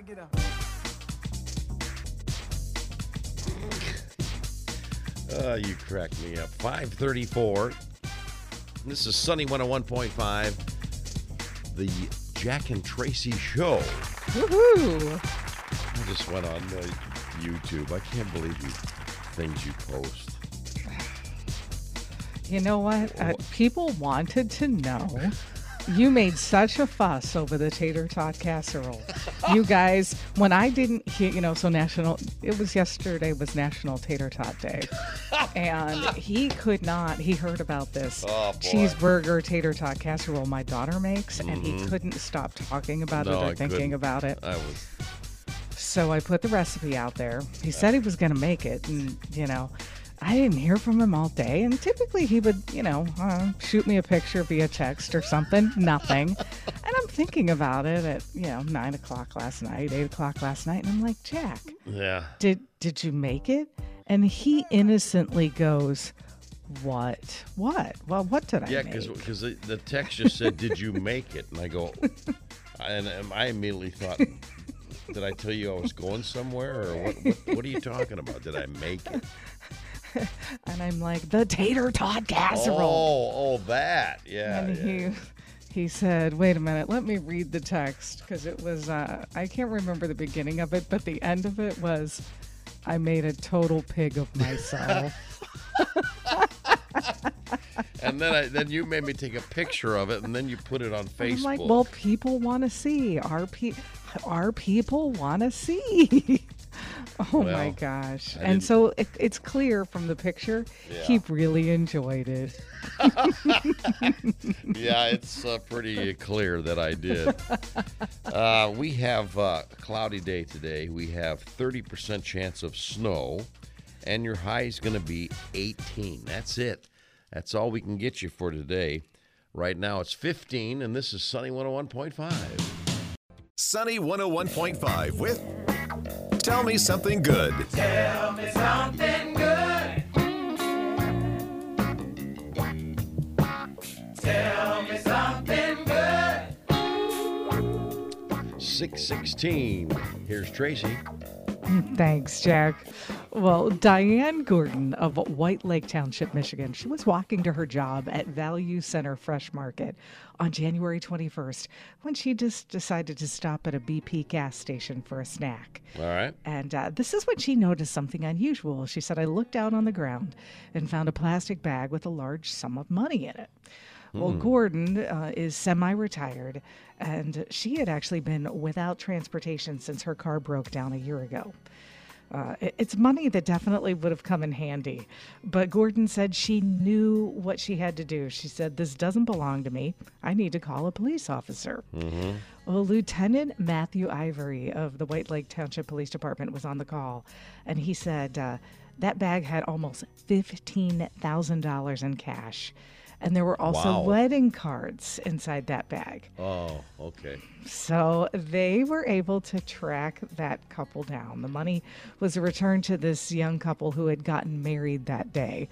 Gotta get up. Uh, you crack me up. 534. This is Sunny 101.5, the Jack and Tracy Show. Woohoo! I just went on uh, YouTube. I can't believe you things you post. You know what? Uh, people wanted to know. You made such a fuss over the tater tot casserole. you guys, when I didn't hear, you know, so national, it was yesterday was National Tater Tot Day. and he could not, he heard about this Oh, cheeseburger tater tot casserole my daughter makes, and he couldn't stop talking about Mm-hmm. No, it or I thinking couldn't. about it. I was. So I put the recipe out there. He said he was going to make it, and you know, I didn't hear from him all day. And typically he would, you know, uh, shoot me a picture via text or something. Nothing. and I'm thinking about it at you know nine o'clock last night, eight o'clock last night, and I'm like, Jack, Yeah. did did you make it? And he innocently goes, What? What? Well, what did I Yeah, make? because the, the text just said, "Did you make it?" And I go, and um, I immediately thought, "Did I tell you I was going somewhere, or what? What, what are you talking about? Did I make it?" and I'm like, the tater tot casserole. Oh, oh, that. Yeah. and yeah. he he said, "Wait a minute, let me read the text because it was uh, I can't remember the beginning of it, but the end of it was, I made a total pig of myself." And then I, then you made me take a picture of it, and then you put it on Facebook. I'm like, "Well, people want to see our pe- our people want to see." oh my gosh! I And didn't- so it, it's clear from the picture he really enjoyed it. yeah, it's uh, pretty clear that I did. Uh, we have uh, a cloudy day today. We have 30% chance of snow, and your high is going to be 18. That's it. That's all we can get you for today. Right now it's 15, and this is Sunny 101.5. Sunny 101.5 with Tell Me Something Good. Tell me something good. Tell me something good. 616. Here's Tracy. Thanks, Jack. Well, Diane Gordon of White Lake Township, Michigan, she was walking to her job at Value Center Fresh Market on January 21st when she just decided to stop at a BP gas station for a snack. All right. And uh, this is when she noticed something unusual. She said, I looked down on the ground and found a plastic bag with a large sum of money in it. Well, Gordon uh, is semi retired, and she had actually been without transportation since her car broke down a year ago. Uh, it's money that definitely would have come in handy. But Gordon said she knew what she had to do. She said, This doesn't belong to me. I need to call a police officer. Well, Lieutenant Matthew Ivory of the White Lake Township Police Department was on the call, and he said uh, that bag had almost $15,000 in cash. And there were also Wow. wedding cards inside that bag. Oh, okay. So they were able to track that couple down. The money was returned to this young couple who had gotten married that day.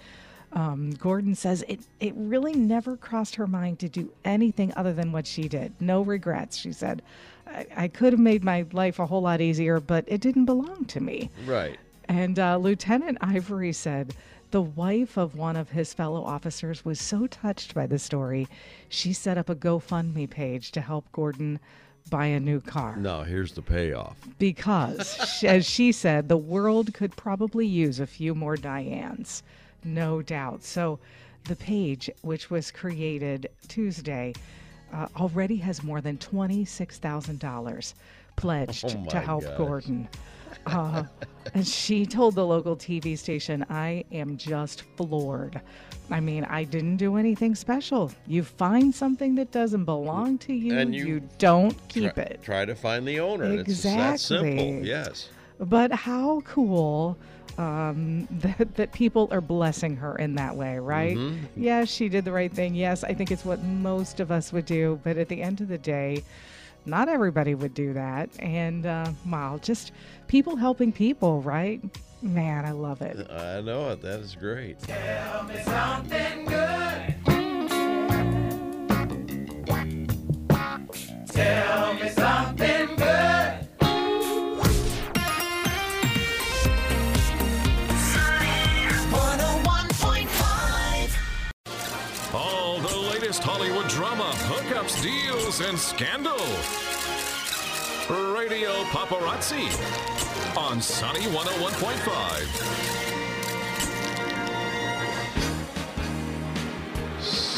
Um, Gordon says it, it really never crossed her mind to do anything other than what she did. No regrets. She said, I, I could have made my life a whole lot easier, but it didn't belong to me. Right. And uh, Lieutenant Ivory said the wife of one of his fellow officers was so touched by the story, she set up a GoFundMe page to help Gordon buy a new car. Now, here's the payoff. Because, as she said, the world could probably use a few more Dianes, no doubt. So the page, which was created Tuesday, uh, already has more than $26,000 pledged Oh to help gosh. Gordon. Uh, and she told the local TV station, I am just floored. I mean, I didn't do anything special. You find something that doesn't belong to you, And you you, don't keep try, it. Try to find the owner. It's just that simple. Exactly. Yes. But how cool um, that, that people are blessing her in that way, right? Mm-hmm. Yes, she did the right thing. Yes, I think it's what most of us would do. But at the end of the day, not everybody would do that. And uh, wow, just people helping people, right? Man, I love it. I know it. That is great. News and scandal. Radio Paparazzi on Sunny 101.5.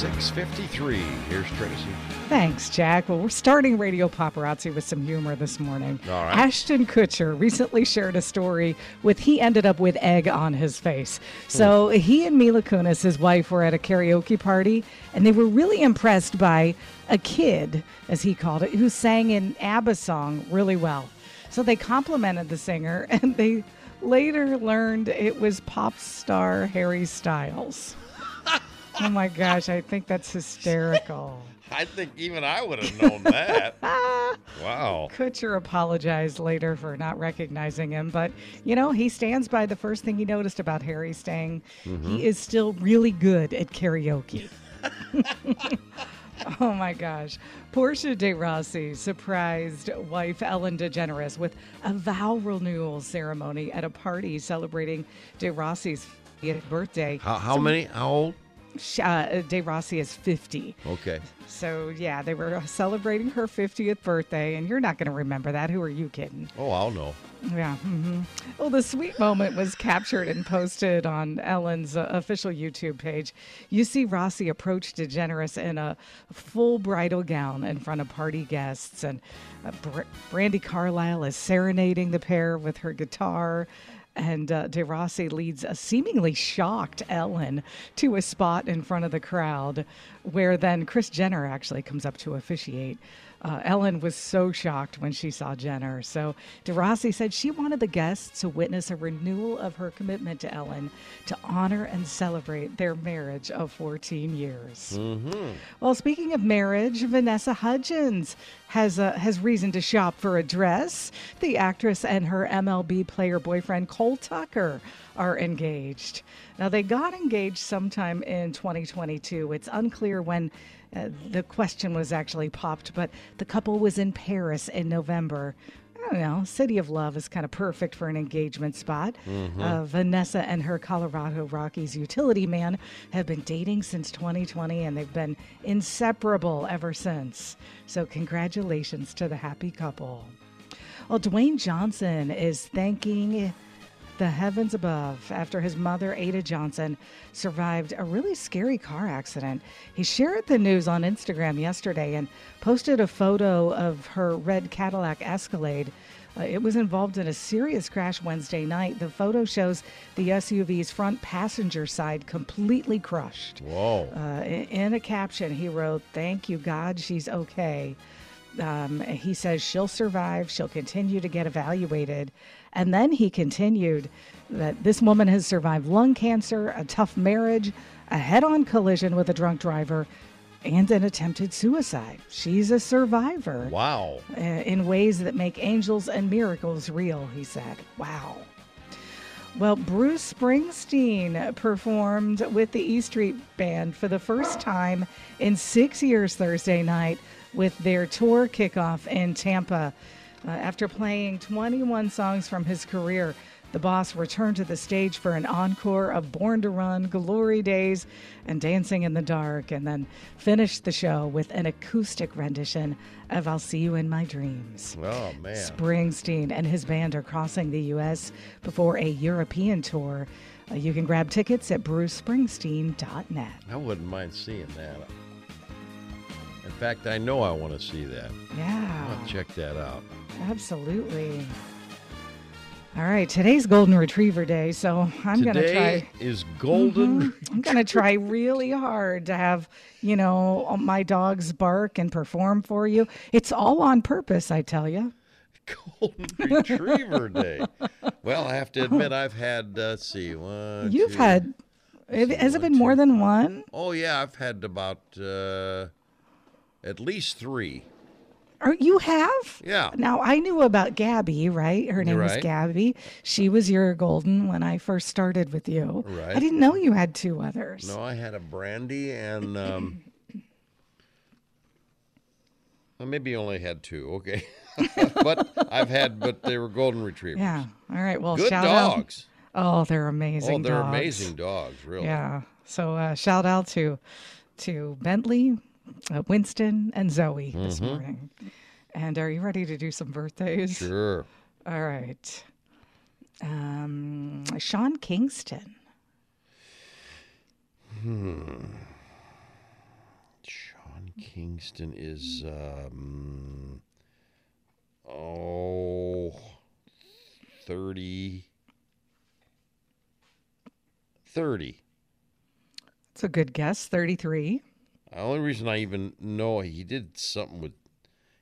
653. Here's Tracy. Thanks, Jack. Well, we're starting Radio Paparazzi with some humor this morning. Right. Ashton Kutcher recently shared a story with he ended up with egg on his face. So hmm. he and Mila Kunis, his wife, were at a karaoke party, and they were really impressed by a kid, as he called it, who sang an ABBA song really well. So they complimented the singer, and they later learned it was pop star Harry Styles. Oh my gosh, I think that's hysterical. I think even I would have known that. wow. Kutcher apologized later for not recognizing him, but you know, he stands by the first thing he noticed about Harry saying he mm-hmm. is still really good at karaoke. oh my gosh. Portia de Rossi surprised wife Ellen DeGeneres with a vow renewal ceremony at a party celebrating de Rossi's 50th birthday. How, how many? How old? Uh, de Rossi is 50. Okay. So, yeah, they were celebrating her 50th birthday, and you're not going to remember that. Who are you kidding? Oh, I'll know. Yeah. Mm-hmm. Well, the sweet moment was captured and posted on Ellen's uh, official YouTube page. You see Rossi approach DeGeneres in a full bridal gown in front of party guests, and uh, Br- Brandi Carlile is serenading the pair with her guitar. And uh, De Rossi leads a seemingly shocked Ellen to a spot in front of the crowd, where then Kris Jenner actually comes up to officiate. Uh, Ellen was so shocked when she saw Jenner. So de Rossi said she wanted the guests to witness a renewal of her commitment to Ellen to honor and celebrate their marriage of 14 years. Well, speaking of marriage, Vanessa Hudgens has uh, has reason to shop for a dress. The actress and her MLB player boyfriend Cole Tucker are engaged. Now they got engaged sometime in 2022. It's unclear when uh, the question was actually popped, but the couple was in Paris in November. I don't know. City of Love is kind of perfect for an engagement spot. Uh, Vanessa and her Colorado Rockies utility man have been dating since 2020, and they've been inseparable ever since. So, congratulations to the happy couple. Well, Dwayne Johnson is thanking the heavens above after his mother, Ata Johnson, survived a really scary car accident. He shared the news on Instagram yesterday and posted a photo of her red Cadillac Escalade. Uh, it was involved in a serious crash Wednesday night. The photo shows the SUV's front passenger side completely crushed. Whoa. Uh, in, in a caption, he wrote, Thank you, God, she's okay. Um, he says she'll survive, she'll continue to get evaluated. And then he continued that this woman has survived lung cancer, a tough marriage, a head on collision with a drunk driver, and an attempted suicide. She's a survivor wow. uh, in ways that make angels and miracles real, he said. Wow. Well, Bruce Springsteen performed with the E Street Band for the first time in six years Thursday night with their tour kickoff in Tampa. Uh, after playing 21 songs from his career, the boss returned to the stage for an encore of Born to Run, Glory Days, and Dancing in the Dark, and then finished the show with an acoustic rendition of I'll See You in My Dreams. Oh, man. Springsteen and his band are crossing the U.S. before a European tour. Uh, you can grab tickets at brucespringsteen.net. I wouldn't mind seeing that. Fact, I know I want to see that. Yeah, I'll check that out. absolutely. All right, today's Golden Retriever Day, so I'm going to Today try. is Golden I'm going to try really hard to have, you know, my dogs bark and perform for you. It's all on purpose, I tell you. Golden Retriever Day. Well, I have to admit, I've had, uh, let's see, one. You've two- had, has it been more than one? Oh, yeah, I've had about uh, at least three. Or you have? Yeah. Now I knew about Gabby, right? Her name Right. Gabby. She was your golden when I first started with you. Right. I didn't know you had two others. No, I had a brandy and um, well, maybe only had two. Okay, but I've had, but they were golden retrievers. Yeah. All right. Well, Good shout dogs. out. Oh, they're amazing. Oh, they're dogs. amazing dogs, really. Yeah. So uh, shout out to to Bentley, uh, Winston and Zoe this morning. And are you ready to do some birthdays? Sure. All right. Um, Sean Kingston. Hmm. Sean Kingston is um oh 30 30. It's a good guess. 33. The only reason I even know he did something with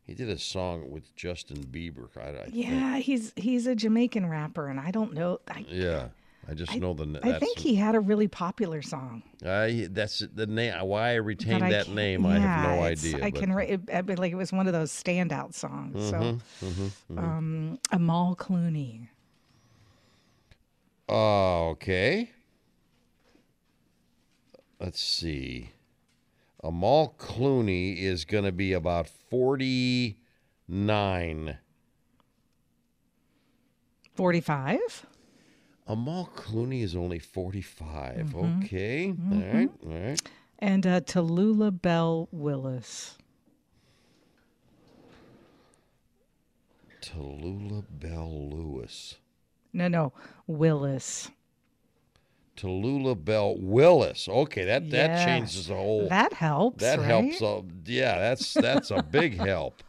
he did a song with Justin Bieber. I, I think. Yeah, he's he's a Jamaican rapper, and I don't know. I, Yeah. I just know the I think he had a really popular song. I that's the name why I retained I that name. I have no yeah, idea. I but- can write it, I like it was one of those standout songs. so, Mm-hmm, um, Amal Clooney. Oh, okay. Let's see. Amal Clooney is going to be about 49. 45. Amal Clooney is only 45. Mm-hmm. Okay. All right. All right. And uh, Tallulah Belle Willis. Tallulah Belle Lewis. No, no, Willis. Tallulah Belle Willis. Okay, that that changes the whole. That helps. that right? helps. Uh, yeah, that's that's a big help.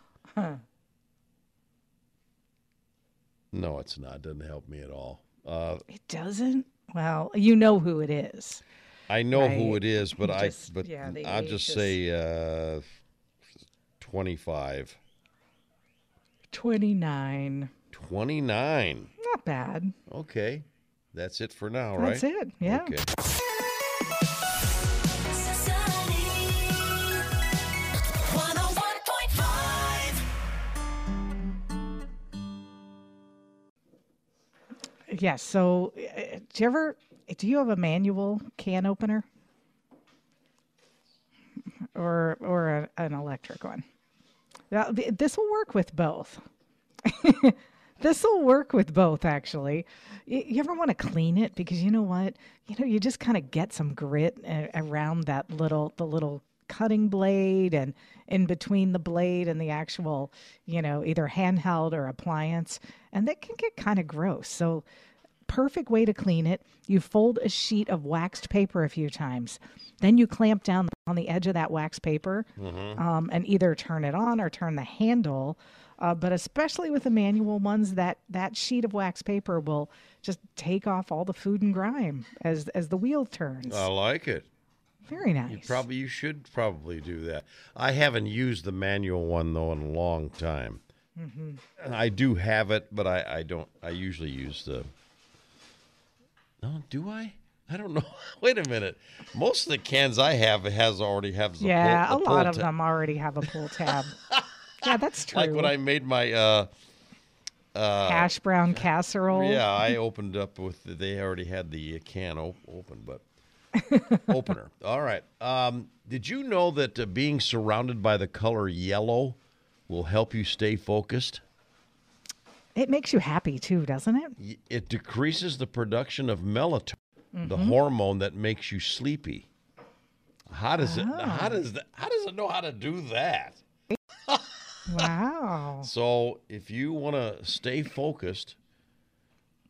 No, it's not. Doesn't help me at all. Uh, It doesn't. Well, you know who it is. I know who it is, but I but yeah, I'll just is- say uh, twenty five. 29. 29. Not bad. Okay. That's it for now, That's right? That's it. Yeah. Okay. Yes. So, uh, do you ever do you have a manual can opener, or or a, an electric one? Now, th- this will work with both. this will work with both, actually. Y- You ever want to clean it because you know what? You know, you just kind of get some grit around that little the little cutting blade and in between the blade and the actual, you know, either handheld or appliance, and that can get kind of gross. So perfect way to clean it. You fold a sheet of waxed paper a few times. Then you clamp down on the edge of that wax paper um, and either turn it on or turn the handle. Uh, but especially with the manual ones, that, that sheet of wax paper will just take off all the food and grime as as the wheel turns. I like it. Very nice. You probably you should probably do that. I haven't used the manual one though in a long time. Mm-hmm. I do have it, but I, I don't. I usually use the. No, do I? I don't know. Wait a minute. Most of the cans I have has already have the yeah, pull, a lot of them already have a pull tab. yeah, that's true. Like when I made my uh, hash brown casserole. Yeah, I opened up with they already had the can op- open, but opener. All right. Um, did you know that uh, being surrounded by the color yellow will help you stay focused? It makes you happy too, doesn't it? It decreases the production of melatonin, the Mm-hmm. hormone that makes you sleepy. How does it? How does that? How does it know how to do that? Wow. So if you want to stay focused,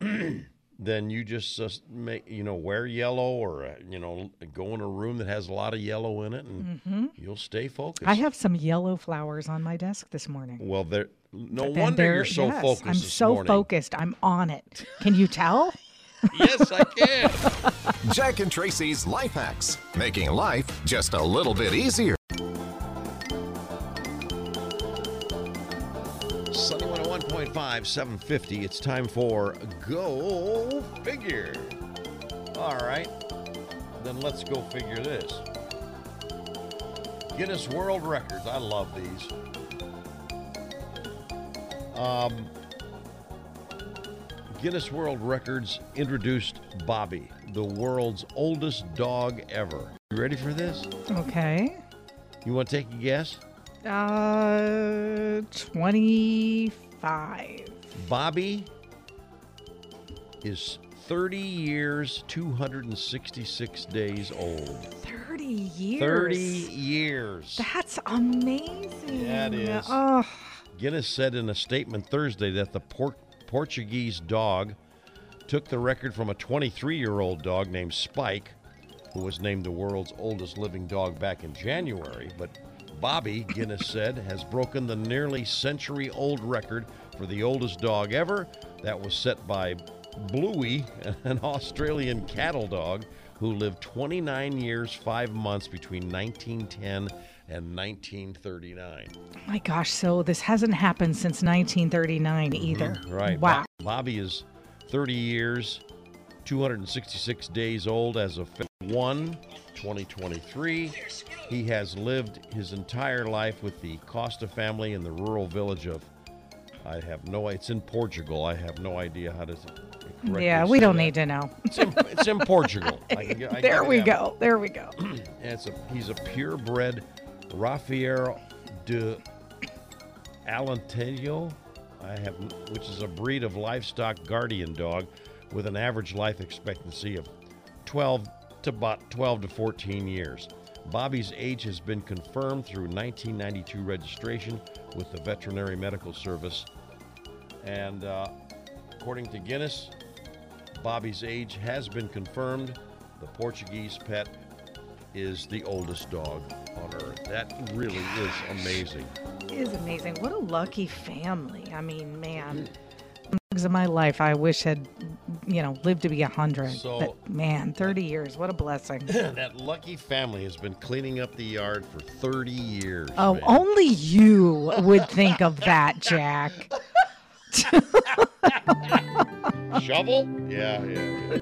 then you just uh, make you know wear yellow or uh, you know go in a room that has a lot of yellow in it, and you'll stay focused. Mm-hmm. I have some yellow flowers on my desk this morning. well, there. No And wonder they're- you're so yes, focused. I'm this so morning. focused. I'm on it. Can you tell? Yes, I can. Jack and Tracy's Life Hacks, making life just a little bit easier. Sunny 101.5, 750. It's time for Go Figure. All right. Then let's go figure this. Guinness World Records. I love these. Um, Guinness World Records introduced Bobby, the world's oldest dog ever. You ready for this? Okay. You want to take a guess? Uh, 25. Bobby is 30 years, 266 days old. 30 years. 30 years. That's amazing. Yeah, it is. Oh, Guinness said in a statement Thursday that the Por- Portuguese dog took the record from a 23 year old dog named Spike, who was named the world's oldest living dog back in January. But Bobby, Guinness said, has broken the nearly century old record for the oldest dog ever. That was set by Bluey, an Australian cattle dog who lived 29 years, 5 months between 1910 and 1939. my gosh. So this hasn't happened since 1939 either. Mm-hmm. Right. Wow. Bo- Bobby is 30 years, 266 days old as of 1, 2023. He has lived his entire life with the Costa family in the rural village of, I have no, it's in Portugal. I have no idea how to Yeah, we don't that. need to know. It's in, it's in Portugal. I can, I there we go. There we go. it's a, he's a purebred Rafeiro do Alentejo, I have, which is a breed of livestock guardian dog with an average life expectancy of 12 to about 12 to 14 years. Bobby's age has been confirmed through 1992 registration with the Veterinary Medical Service. And uh, according to Guinness, Bobby's age has been confirmed. The Portuguese pet is the oldest dog on earth. That really is amazing. It is amazing. What a lucky family. I mean, man. Dogs in my life, I wish had, you know, lived to be a hundred. So- but man, 30 years. What a blessing. that lucky family has been cleaning up the yard for 30 years. Oh, man. only you would think of that, Jack. Shovel? Yeah, yeah, yeah.